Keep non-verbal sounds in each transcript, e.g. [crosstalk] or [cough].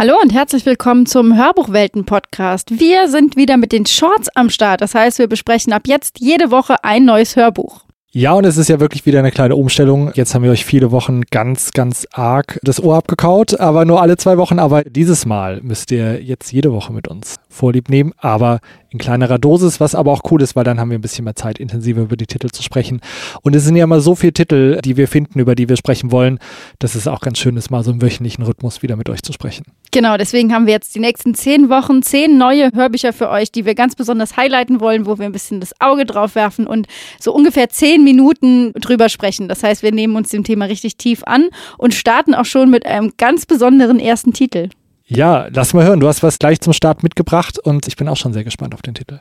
Hallo und herzlich willkommen zum Hörbuchwelten-Podcast. Wir sind wieder mit den Shorts am Start. Das heißt, wir besprechen ab jetzt jede Woche ein neues Hörbuch. Ja, und es ist ja wirklich wieder eine kleine Umstellung. Jetzt haben wir euch viele Wochen ganz, ganz arg das Ohr abgekaut, aber nur alle zwei Wochen. Aber dieses Mal müsst ihr jetzt jede Woche mit uns Vorlieb nehmen, aber in kleinerer Dosis, was aber auch cool ist, weil dann haben wir ein bisschen mehr Zeit, intensiver über die Titel zu sprechen. Und es sind ja immer so viele Titel, die wir finden, über die wir sprechen wollen, dass es auch ganz schön ist, mal so im wöchentlichen Rhythmus wieder mit euch zu sprechen. Genau, deswegen haben wir jetzt die nächsten zehn Wochen zehn neue Hörbücher für euch, die wir ganz besonders highlighten wollen, wo wir ein bisschen das Auge drauf werfen und so ungefähr zehn Minuten drüber sprechen. Das heißt, wir nehmen uns dem Thema richtig tief an und starten auch schon mit einem ganz besonderen ersten Titel. Ja, lass mal hören. Du hast was gleich zum Start mitgebracht und ich bin auch schon sehr gespannt auf den Titel.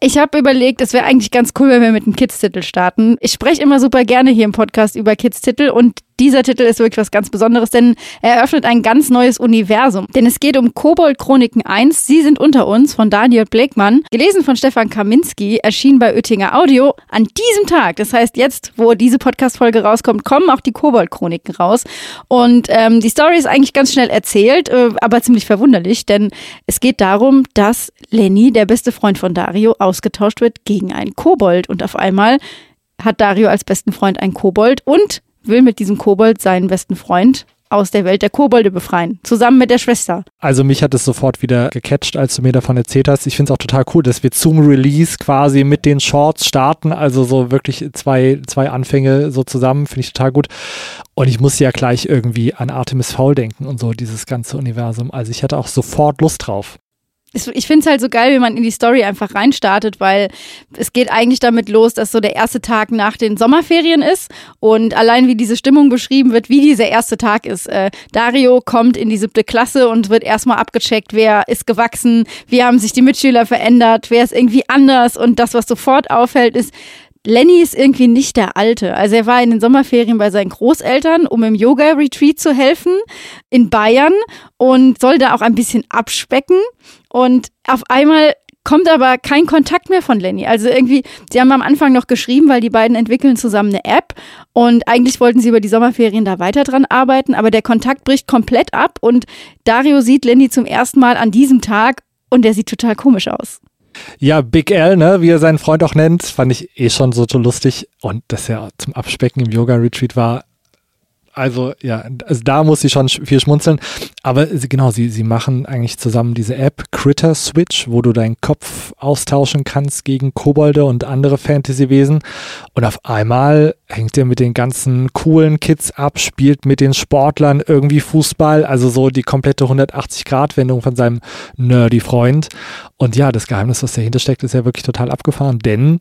Ich habe überlegt, es wäre eigentlich ganz cool, wenn wir mit einem Kids-Titel starten. Ich spreche immer super gerne hier im Podcast über Kids-Titel und dieser Titel ist wirklich was ganz Besonderes, denn er eröffnet ein ganz neues Universum. Denn es geht um Kobold Chroniken 1. Sie sind unter uns von Daniel Blekmann, gelesen von Stefan Kaminski, erschien bei Oettinger Audio an diesem Tag. Das heißt, jetzt, wo diese Podcast-Folge rauskommt, kommen auch die Kobold Chroniken raus. Und ähm, die Story ist eigentlich ganz schnell erzählt, äh, aber ziemlich verwunderlich, denn es geht darum, dass Lenny, der beste Freund von Dario, ausgetauscht wird gegen einen Kobold. Und auf einmal hat Dario als besten Freund einen Kobold und will mit diesem Kobold seinen besten Freund aus der Welt der Kobolde befreien, zusammen mit der Schwester. Also mich hat es sofort wieder gecatcht, als du mir davon erzählt hast. Ich finde es auch total cool, dass wir zum Release quasi mit den Shorts starten, also so wirklich zwei, zwei Anfänge so zusammen, finde ich total gut. Und ich muss ja gleich irgendwie an Artemis Fowl denken und so dieses ganze Universum. Also ich hatte auch sofort Lust drauf ich finde es halt so geil, wie man in die Story einfach reinstartet, weil es geht eigentlich damit los, dass so der erste Tag nach den Sommerferien ist und allein wie diese Stimmung beschrieben wird, wie dieser erste Tag ist. Äh, Dario kommt in die siebte Klasse und wird erstmal abgecheckt, wer ist gewachsen, wie haben sich die Mitschüler verändert, wer ist irgendwie anders und das, was sofort auffällt, ist, Lenny ist irgendwie nicht der Alte. Also er war in den Sommerferien bei seinen Großeltern, um im Yoga-Retreat zu helfen in Bayern und soll da auch ein bisschen abspecken. Und auf einmal kommt aber kein Kontakt mehr von Lenny. Also irgendwie, sie haben am Anfang noch geschrieben, weil die beiden entwickeln zusammen eine App und eigentlich wollten sie über die Sommerferien da weiter dran arbeiten, aber der Kontakt bricht komplett ab und Dario sieht Lenny zum ersten Mal an diesem Tag und der sieht total komisch aus. Ja, Big L, ne, wie er seinen Freund auch nennt, fand ich eh schon so, so lustig. Und dass er zum Abspecken im Yoga-Retreat war, also ja, also da muss sie schon viel schmunzeln. Aber genau, sie, sie machen eigentlich zusammen diese App Critter Switch, wo du deinen Kopf austauschen kannst gegen Kobolde und andere Fantasy-Wesen. Und auf einmal hängt er mit den ganzen coolen Kids ab, spielt mit den Sportlern irgendwie Fußball, also so die komplette 180-Grad-Wendung von seinem nerdy Freund. Und ja, das Geheimnis, was dahinter steckt, ist ja wirklich total abgefahren, denn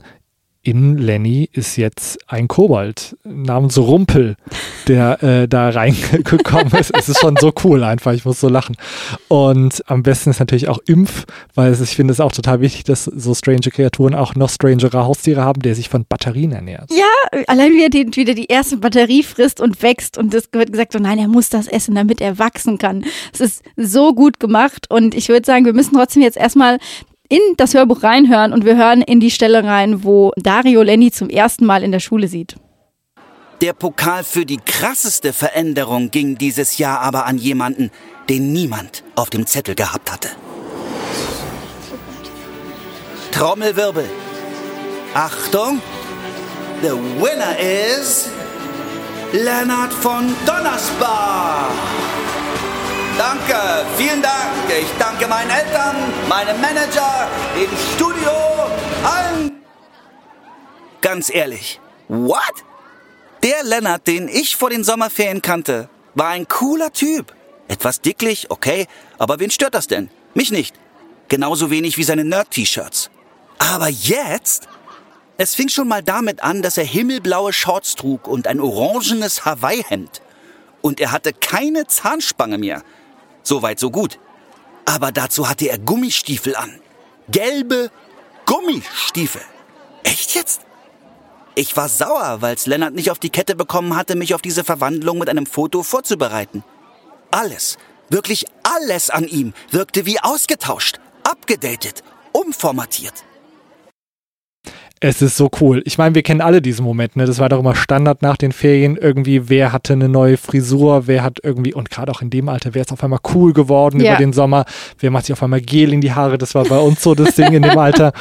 in Lenny ist jetzt ein Kobold namens Rumpel, der äh, da reingekommen ist. es ist schon so cool einfach, ich muss so lachen. Und am besten ist natürlich auch Impf, weil es, ich finde es auch total wichtig, dass so strange Kreaturen auch noch strangere Haustiere haben, der sich von Batterien ernährt. Ja, allein wie er die, wieder die erste Batterie frisst und wächst und es wird gesagt, so nein, er muss das essen, damit er wachsen kann. Es ist so gut gemacht und ich würde sagen, wir müssen trotzdem jetzt erstmal in das Hörbuch reinhören und wir hören in die Stelle rein, wo Dario Lenny zum ersten Mal in der Schule sieht. Der Pokal für die krasseste Veränderung ging dieses Jahr aber an jemanden, den niemand auf dem Zettel gehabt hatte. Trommelwirbel. Achtung! The winner is Lennart von Donnersbach. Danke, vielen Dank. Ich danke meinen Eltern, meinem Manager, dem Studio, allen. Ganz ehrlich, what? Der Lennart, den ich vor den Sommerferien kannte, war ein cooler Typ. Etwas dicklich, okay, aber wen stört das denn? Mich nicht. Genauso wenig wie seine Nerd-T-Shirts. Aber jetzt? Es fing schon mal damit an, dass er himmelblaue Shorts trug und ein orangenes Hawaii-Hemd. Und er hatte keine Zahnspange mehr. Soweit, so gut. Aber dazu hatte er Gummistiefel an. Gelbe Gummistiefel. Echt jetzt? Ich war sauer, weil's Lennart nicht auf die Kette bekommen hatte, mich auf diese Verwandlung mit einem Foto vorzubereiten. Alles, wirklich alles an ihm wirkte wie ausgetauscht, abgedatet, umformatiert. Es ist so cool. Ich meine, wir kennen alle diesen Moment, ne? Das war doch immer Standard nach den Ferien. Irgendwie, wer hatte eine neue Frisur, wer hat irgendwie, und gerade auch in dem Alter, wer ist auf einmal cool geworden Ja. über den Sommer, wer macht sich auf einmal Gel in die Haare, das war bei uns so das Ding in dem Alter.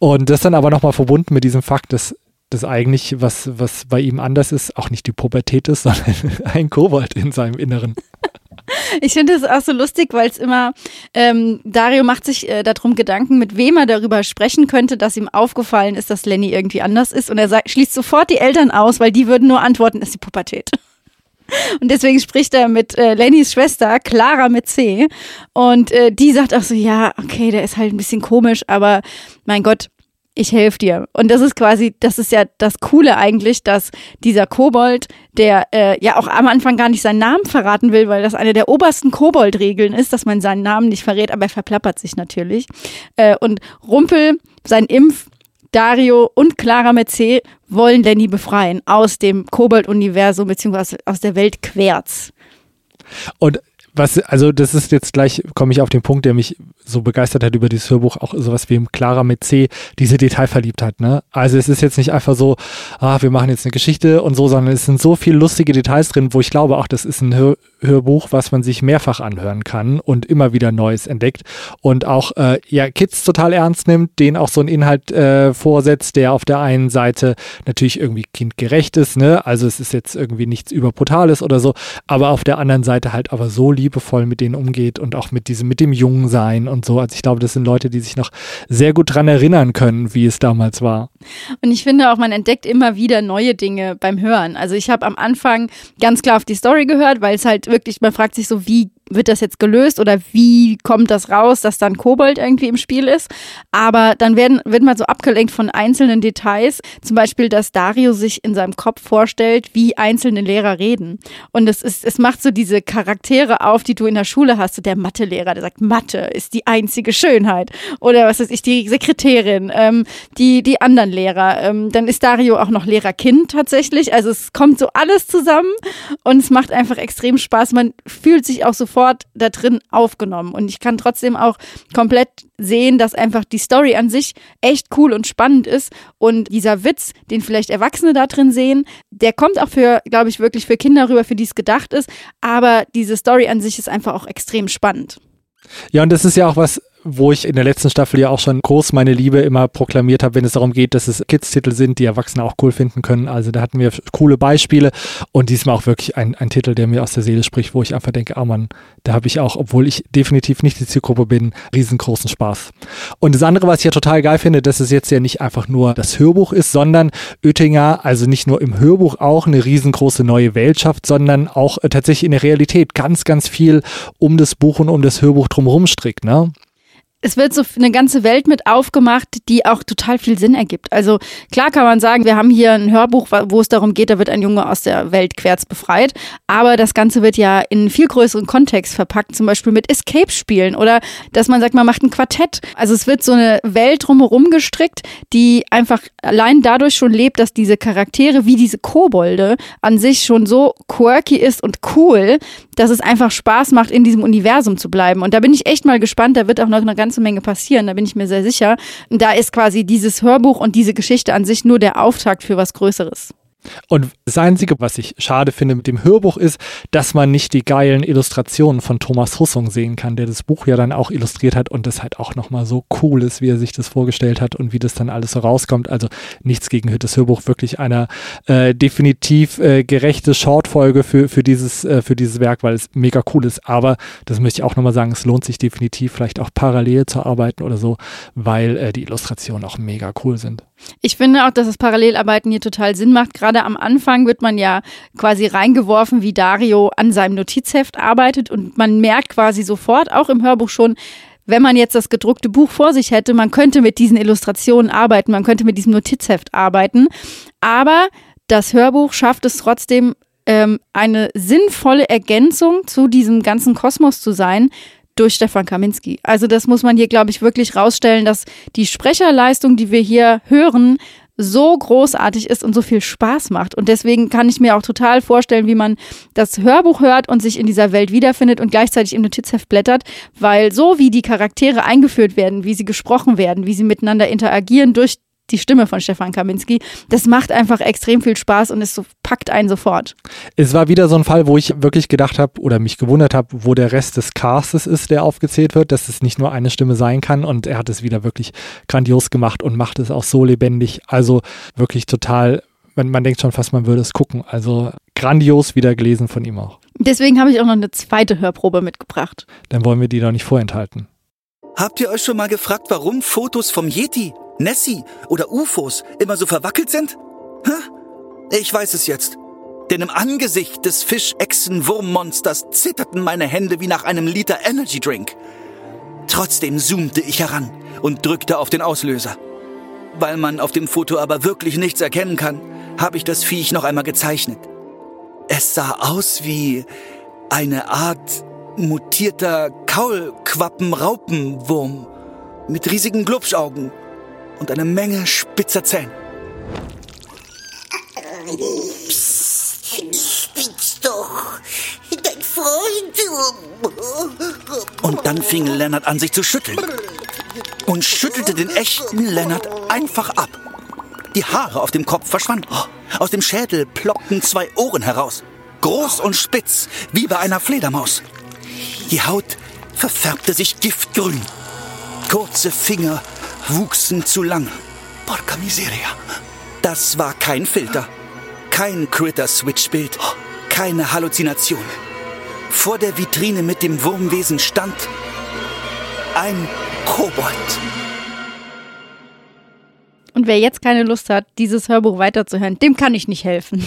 Und das dann aber nochmal verbunden mit diesem Fakt, dass das eigentlich, was, was bei ihm anders ist, auch nicht die Pubertät ist, [laughs] sondern ein Kobold in seinem Inneren. Ich finde es auch so lustig, weil es immer, ähm, Dario macht sich äh, darum Gedanken, mit wem er darüber sprechen könnte, dass ihm aufgefallen ist, dass Lenny irgendwie anders ist. Und er sagt, schließt sofort die Eltern aus, weil die würden nur antworten, ist die Pubertät. [laughs] Und deswegen spricht er mit äh, Lennys Schwester, Clara mit C. Und äh, die sagt auch so, ja, okay, der ist halt ein bisschen komisch, aber mein Gott, ich helfe dir. Und das ist quasi, das ist ja das Coole eigentlich, dass dieser Kobold, der äh, ja auch am Anfang gar nicht seinen Namen verraten will, weil das eine der obersten Kobold-Regeln ist, dass man seinen Namen nicht verrät, aber er verplappert sich natürlich. Äh, und Rumpel, sein Impf, Dario und Clara C wollen Lenny befreien aus dem Kobold-Universum beziehungsweise aus der Welt Querz. Und was, also das ist jetzt gleich, komme ich auf den Punkt, der mich so begeistert hat über dieses Hörbuch, auch sowas wie im Clara mit C, diese Detailverliebtheit, ne? Also es ist jetzt nicht einfach so, ah, wir machen jetzt eine Geschichte und so, sondern es sind so viele lustige Details drin, wo ich glaube, auch das ist ein Hör Hörbuch, was man sich mehrfach anhören kann und immer wieder Neues entdeckt und auch äh, ja Kids total ernst nimmt, denen auch so ein Inhalt äh, vorsetzt, der auf der einen Seite natürlich irgendwie kindgerecht ist, ne? Also es ist jetzt irgendwie nichts überbrutales oder so, aber auf der anderen Seite halt aber so liebevoll mit denen umgeht und auch mit diesem mit dem Jungsein und so. Also ich glaube, das sind Leute, die sich noch sehr gut dran erinnern können, wie es damals war. Und ich finde auch, man entdeckt immer wieder neue Dinge beim Hören. Also ich habe am Anfang ganz klar auf die Story gehört, weil es halt wirklich, man fragt sich so, wie wird das jetzt gelöst oder wie kommt das raus, dass dann Kobold irgendwie im Spiel ist. Aber dann werden, wird man so abgelenkt von einzelnen Details. Zum Beispiel, dass Dario sich in seinem Kopf vorstellt, wie einzelne Lehrer reden. Und es ist, es macht so diese Charaktere auf, die du in der Schule hast. So der Mathelehrer, der sagt, Mathe ist die einzige Schönheit. Oder was weiß ich, die Sekretärin, ähm, die, die anderen Lehrer. Ähm, dann ist Dario auch noch Lehrerkind tatsächlich. Also es kommt so alles zusammen und es macht einfach extrem Spaß. Man fühlt sich auch sofort da drin aufgenommen. Und ich kann trotzdem auch komplett sehen, dass einfach die Story an sich echt cool und spannend ist. Und dieser Witz, den vielleicht Erwachsene da drin sehen, der kommt auch für, glaube ich, wirklich für Kinder rüber, für die es gedacht ist. Aber diese Story an sich ist einfach auch extrem spannend. Ja, und das ist ja auch was, wo ich in der letzten Staffel ja auch schon groß meine Liebe immer proklamiert habe, wenn es darum geht, dass es Kids-Titel sind, die Erwachsene auch cool finden können. Also da hatten wir coole Beispiele und diesmal auch wirklich ein, ein Titel, der mir aus der Seele spricht, wo ich einfach denke, ah Mann, da habe ich auch, obwohl ich definitiv nicht die Zielgruppe bin, riesengroßen Spaß. Und das andere, was ich ja total geil finde, dass es jetzt ja nicht einfach nur das Hörbuch ist, sondern Oettinger, also nicht nur im Hörbuch auch eine riesengroße neue Welt schafft, sondern auch äh, tatsächlich in der Realität ganz, ganz viel um das Buch und um das Hörbuch drumherum strickt, ne? Es wird so eine ganze Welt mit aufgemacht, die auch total viel Sinn ergibt. Also klar kann man sagen, wir haben hier ein Hörbuch, wo es darum geht, da wird ein Junge aus der Welt querz befreit. Aber das Ganze wird ja in einen viel größeren Kontext verpackt, zum Beispiel mit Escape-Spielen oder dass man sagt, man macht ein Quartett. Also es wird so eine Welt drumherum gestrickt, die einfach allein dadurch schon lebt, dass diese Charaktere wie diese Kobolde an sich schon so quirky ist und cool, dass es einfach Spaß macht, in diesem Universum zu bleiben. Und da bin ich echt mal gespannt, da wird auch noch eine ganze Menge passieren, da bin ich mir sehr sicher. Da ist quasi dieses Hörbuch und diese Geschichte an sich nur der Auftakt für was Größeres. Und das Einzige, was ich schade finde mit dem Hörbuch ist, dass man nicht die geilen Illustrationen von Thomas Hussung sehen kann, der das Buch ja dann auch illustriert hat und das halt auch nochmal so cool ist, wie er sich das vorgestellt hat und wie das dann alles so rauskommt. Also nichts gegen das Hörbuch, wirklich einer äh, definitiv äh, gerechte Shortfolge für, für, dieses, äh, für dieses Werk, weil es mega cool ist. Aber das möchte ich auch nochmal sagen, es lohnt sich definitiv vielleicht auch parallel zu arbeiten oder so, weil äh, die Illustrationen auch mega cool sind. Ich finde auch, dass das Parallelarbeiten hier total Sinn macht. Gerade am Anfang wird man ja quasi reingeworfen, wie Dario an seinem Notizheft arbeitet und man merkt quasi sofort, auch im Hörbuch schon, wenn man jetzt das gedruckte Buch vor sich hätte, man könnte mit diesen Illustrationen arbeiten, man könnte mit diesem Notizheft arbeiten. Aber das Hörbuch schafft es trotzdem, ähm, eine sinnvolle Ergänzung zu diesem ganzen Kosmos zu sein, durch Stefan Kaminski. Also das muss man hier, glaube ich, wirklich rausstellen, dass die Sprecherleistung, die wir hier hören, so großartig ist und so viel Spaß macht. Und deswegen kann ich mir auch total vorstellen, wie man das Hörbuch hört und sich in dieser Welt wiederfindet und gleichzeitig im Notizheft blättert, weil so wie die Charaktere eingeführt werden, wie sie gesprochen werden, wie sie miteinander interagieren durch die Stimme von Stefan Kaminski. Das macht einfach extrem viel Spaß und es so, packt einen sofort. Es war wieder so ein Fall, wo ich wirklich gedacht habe oder mich gewundert habe, wo der Rest des Castes ist, der aufgezählt wird, dass es nicht nur eine Stimme sein kann und er hat es wieder wirklich grandios gemacht und macht es auch so lebendig. Also wirklich total, man, man denkt schon fast, man würde es gucken. Also grandios wieder gelesen von ihm auch. Deswegen habe ich auch noch eine zweite Hörprobe mitgebracht. Dann wollen wir die doch nicht vorenthalten. Habt ihr euch schon mal gefragt, warum Fotos vom Yeti, Nessie oder UFOs immer so verwackelt sind? Hä? Ich weiß es jetzt. Denn im Angesicht des Fischechsen-Wurmmonsters zitterten meine Hände wie nach einem Liter Energy Drink. Trotzdem zoomte ich heran und drückte auf den Auslöser. Weil man auf dem Foto aber wirklich nichts erkennen kann, habe ich das Viech noch einmal gezeichnet. Es sah aus wie eine Art mutierter Kaulquappen-Raupenwurm mit riesigen Glubschaugen und eine Menge spitzer Zähne. Psst, spitz doch. Dein Freund. Und dann fing Lennart an, sich zu schütteln. Und schüttelte den echten Lennart einfach ab. Die Haare auf dem Kopf verschwanden. Aus dem Schädel ploppten zwei Ohren heraus. Groß und spitz, wie bei einer Fledermaus. Die Haut verfärbte sich giftgrün. Kurze Finger wuchsen zu lang. Porca miseria. Das war kein Filter. Kein Critter-Switch-Bild. Keine Halluzination. Vor der Vitrine mit dem Wurmwesen stand ein Kobold. Und wer jetzt keine Lust hat, dieses Hörbuch weiterzuhören, dem kann ich nicht helfen.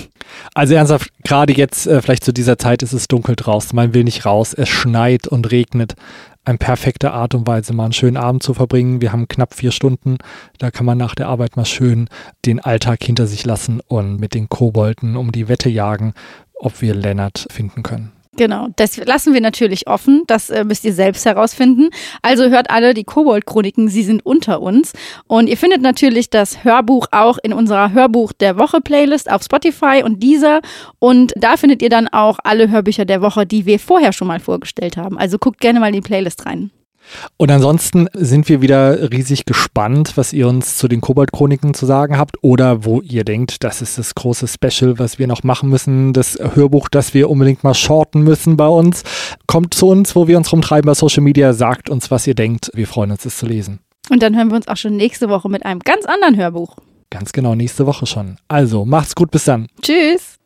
Also ernsthaft, gerade jetzt, äh, vielleicht zu dieser Zeit, ist es dunkel draußen. Man will nicht raus. Es schneit und regnet. Eine perfekte Art und Weise, mal einen schönen Abend zu verbringen. Wir haben knapp vier Stunden. Da kann man nach der Arbeit mal schön den Alltag hinter sich lassen und mit den Kobolden um die Wette jagen, ob wir Lennart finden können. Genau, das lassen wir natürlich offen. Das äh, müsst ihr selbst herausfinden. Also hört alle die Kobold-Chroniken, sie sind unter uns. Und ihr findet natürlich das Hörbuch auch in unserer Hörbuch der Woche-Playlist auf Spotify und dieser. Und da findet ihr dann auch alle Hörbücher der Woche, die wir vorher schon mal vorgestellt haben. Also guckt gerne mal in die Playlist rein. Und ansonsten sind wir wieder riesig gespannt, was ihr uns zu den Kobold-Chroniken zu sagen habt oder wo ihr denkt, das ist das große Special, was wir noch machen müssen, das Hörbuch, das wir unbedingt mal shorten müssen bei uns. Kommt zu uns, wo wir uns rumtreiben bei Social Media, sagt uns, was ihr denkt. Wir freuen uns, es zu lesen. Und dann hören wir uns auch schon nächste Woche mit einem ganz anderen Hörbuch. Ganz genau, nächste Woche schon. Also, macht's gut, bis dann. Tschüss.